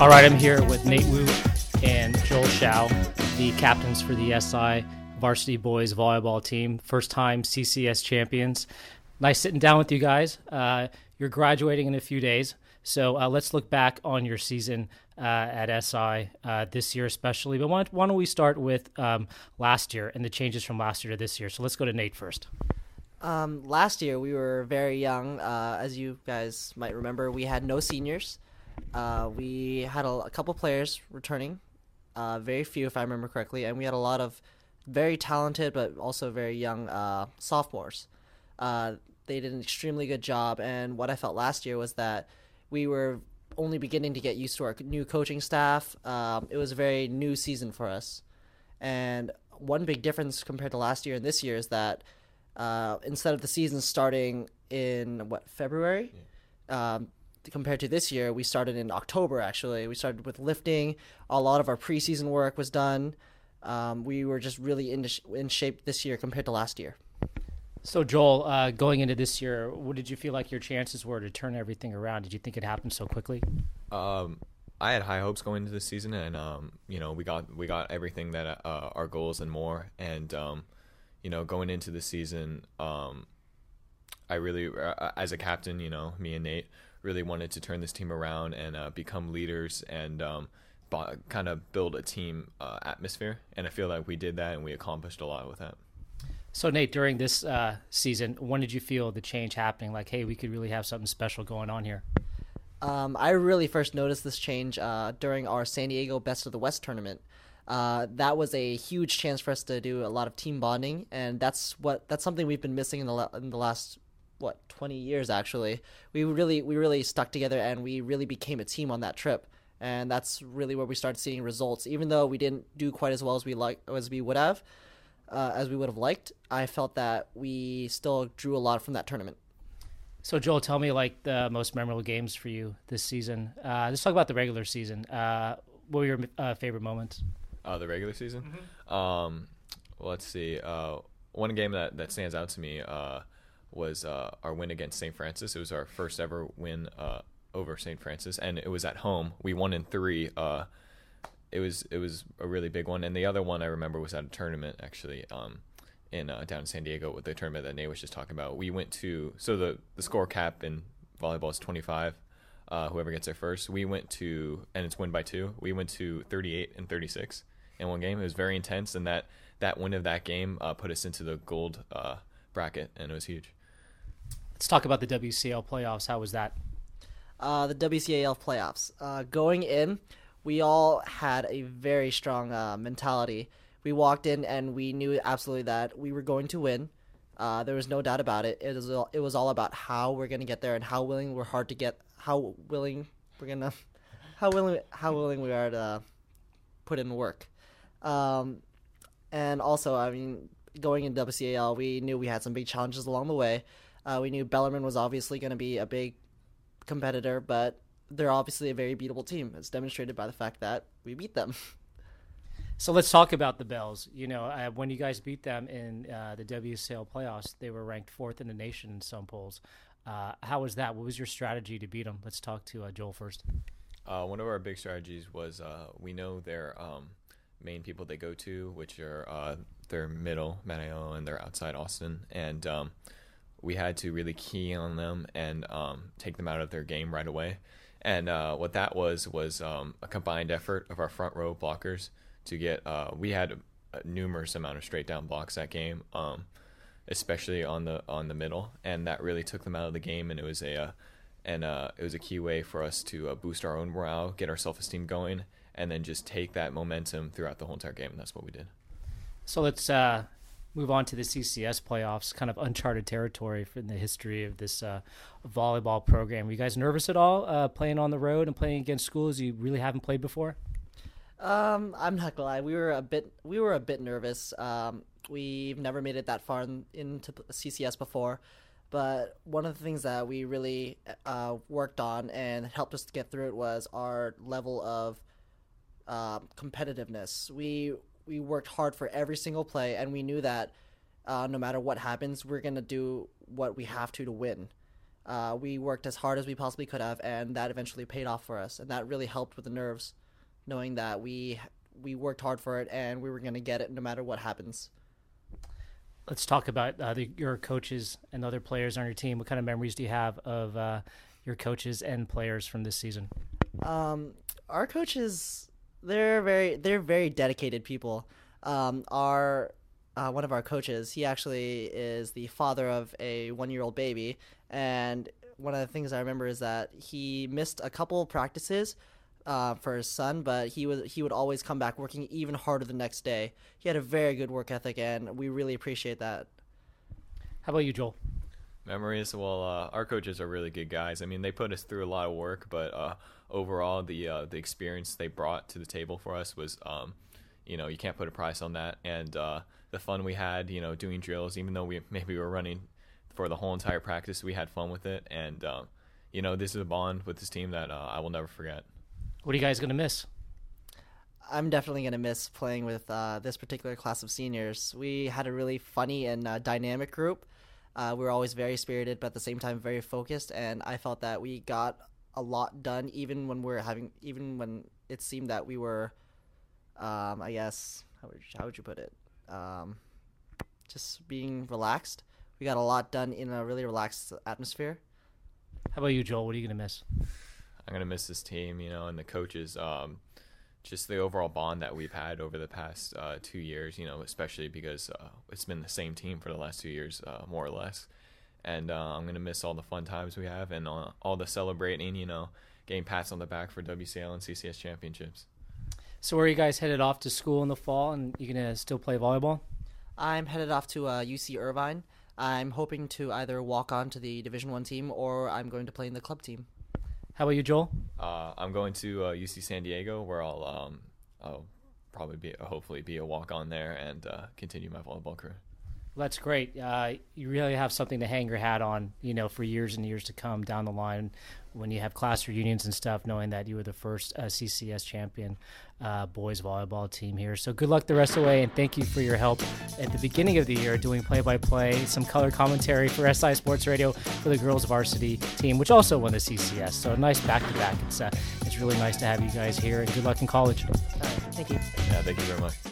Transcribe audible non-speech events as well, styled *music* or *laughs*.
All right, I'm here with Nate Wu and Joel Shao, the captains for the SI varsity boys volleyball team, first time CCS champions. Nice sitting down with you guys. Uh, you're graduating in a few days, so uh, let's look back on your season uh, at SI uh, this year, especially. But why, why don't we start with um, last year and the changes from last year to this year? So let's go to Nate first. Um, last year we were very young. Uh, as you guys might remember, we had no seniors. Uh, we had a, a, couple players returning, uh, very few if I remember correctly, and we had a lot of very talented but also very young uh, sophomores. Uh, they did an extremely good job, and what I felt last year was that we were only beginning to get used to our new coaching staff. Um, it was a very new season for us, and one big difference compared to last year and this year is that uh, instead of the season starting in what February, yeah. um, compared to this year, we started in October. Actually, we started with lifting. A lot of our preseason work was done. Um, we were just really in, sh- in shape this year compared to last year. So, Joel, uh, going into this year, what did you feel like your chances were to turn everything around? Did you think it happened so quickly? Um, I had high hopes going into the season, and um, you know, we got we got everything that uh, our goals and more. And um, you know, going into the season, um, I really, uh, as a captain, you know, me and Nate really wanted to turn this team around and uh, become leaders and um, kind of build a team uh, atmosphere. And I feel like we did that and we accomplished a lot with that. So, Nate, during this uh, season, when did you feel the change happening? Like, hey, we could really have something special going on here? Um, I really first noticed this change uh, during our San Diego Best of the West tournament. Uh, that was a huge chance for us to do a lot of team bonding, and that's what that's something we've been missing in the in the last what 20 years actually. We really we really stuck together and we really became a team on that trip, and that's really where we started seeing results. Even though we didn't do quite as well as we like as we would have, uh, as we would have liked, I felt that we still drew a lot from that tournament. So, Joel, tell me like the most memorable games for you this season. Uh, let's talk about the regular season. Uh, what were your uh, favorite moments? Uh, the regular season. Mm-hmm. Um, well, let's see. Uh, one game that, that stands out to me uh, was uh, our win against St. Francis. It was our first ever win uh, over St. Francis, and it was at home. We won in three. Uh, it was it was a really big one, and the other one I remember was at a tournament actually. Um, in uh, down in San Diego with the tournament that Nate was just talking about. We went to so the the score cap in volleyball is 25. Uh, whoever gets there first. We went to and it's win by two. We went to 38 and 36 in one game. It was very intense, and that that win of that game uh, put us into the gold uh, bracket, and it was huge. Let's talk about the WCAL playoffs. How was that? Uh, the WCAL playoffs. Uh, going in, we all had a very strong uh, mentality. We walked in and we knew absolutely that we were going to win. Uh, there was no doubt about it. It was all, it was all about how we're gonna get there and how willing we're hard to get. How willing we're gonna, *laughs* how willing how willing we are to put in work. Um, and also, I mean, going in WCAL, we knew we had some big challenges along the way. Uh, we knew Bellarmine was obviously going to be a big competitor, but they're obviously a very beatable team. It's demonstrated by the fact that we beat them. *laughs* So let's talk about the Bells. You know, uh, when you guys beat them in uh, the WCAL playoffs, they were ranked fourth in the nation in some polls. Uh, how was that? What was your strategy to beat them? Let's talk to uh, Joel first. Uh, one of our big strategies was we know they're um, main people they go to, which are uh, their middle Manio and their outside Austin, and um, we had to really key on them and um, take them out of their game right away. And uh, what that was was um, a combined effort of our front row blockers to get. Uh, we had a, a, numerous amount of straight down blocks that game, um, especially on the on the middle, and that really took them out of the game. And it was a uh, and uh, it was a key way for us to uh, boost our own morale, get our self esteem going, and then just take that momentum throughout the whole entire game. And that's what we did. So let's uh, move on to the CCS playoffs, kind of uncharted territory in the history of this uh, volleyball program. Were you guys nervous at all uh, playing on the road and playing against schools you really haven't played before? Um, I'm not gonna lie. We were a bit we were a bit nervous. Um, we've never made it that far in, into CCS before, but one of the things that we really uh, worked on and helped us to get through it was our level of uh, competitiveness. We we worked hard for every single play, and we knew that uh, no matter what happens, we're gonna do what we have to to win. uh, we worked as hard as we possibly could have, and that eventually paid off for us, and that really helped with the nerves, knowing that we we worked hard for it and we were going to get it no matter what happens. Let's talk about uh, the, your coaches and other players on your team. What kind of memories do you have of uh, your coaches and players from this season? Um, our coaches, they're very they're very dedicated people. Um, our uh, one of our coaches, he actually is the father of a one year old baby, and one of the things I remember is that he missed a couple practices uh, for his son, but he was he would always come back working even harder the next day. He had a very good work ethic, and we really appreciate that. How about you, Joel? Memories. Well, uh, our coaches are really good guys. I mean, they put us through a lot of work, but uh, overall, the uh, the experience they brought to the table for us was, um, you know, you can't put a price on that. And uh, the fun we had, you know, doing drills, even though we maybe were running for the whole entire practice, we had fun with it. And um, you know, this is a bond with this team that uh, I will never forget. What are you guys going to miss? I'm definitely going to miss playing with uh, this particular class of seniors. We had a really funny and uh, dynamic group. Uh, we were always very spirited, but at the same time very focused, and I felt that we got a lot done, even when we are having, even when it seemed that we were, um, I guess, how would you, how would you put it, um, just being relaxed. We got a lot done in a really relaxed atmosphere. How about you, Joel? What are you going to miss? I'm gonna miss this team, you know, and the coaches. Um, just the overall bond that we've had over the past uh, two years, you know, especially because uh, it's been the same team for the last two years, uh, more or less. And uh, I'm gonna miss all the fun times we have and uh, all the celebrating, you know, getting pats on the back for WCAL and CCS championships. So, where are you guys headed off to school in the fall, and you gonna still play volleyball? I'm headed off to UC uh, Irvine. I'm hoping to either walk on to the Division One team or I'm going to play in the club team. How about you, Joel? Uh, I'm going to uh, UC San Diego, where I'll um, I'll probably be hopefully be a walk on there and uh, continue my volleyball career. Well, that's great. Uh, you really have something to hang your hat on, you know, for years and years to come down the line when you have class reunions and stuff, knowing that you were the first uh, CCS champion uh, boys volleyball team here. So good luck the rest of the way, and thank you for your help at the beginning of the year doing play-by-play, some color commentary for SI Sports Radio for the girls varsity team, which also won the CCS. So a nice back-to-back. It's uh, it's really nice to have you guys here, and good luck in college. thank you. Yeah, thank you very much.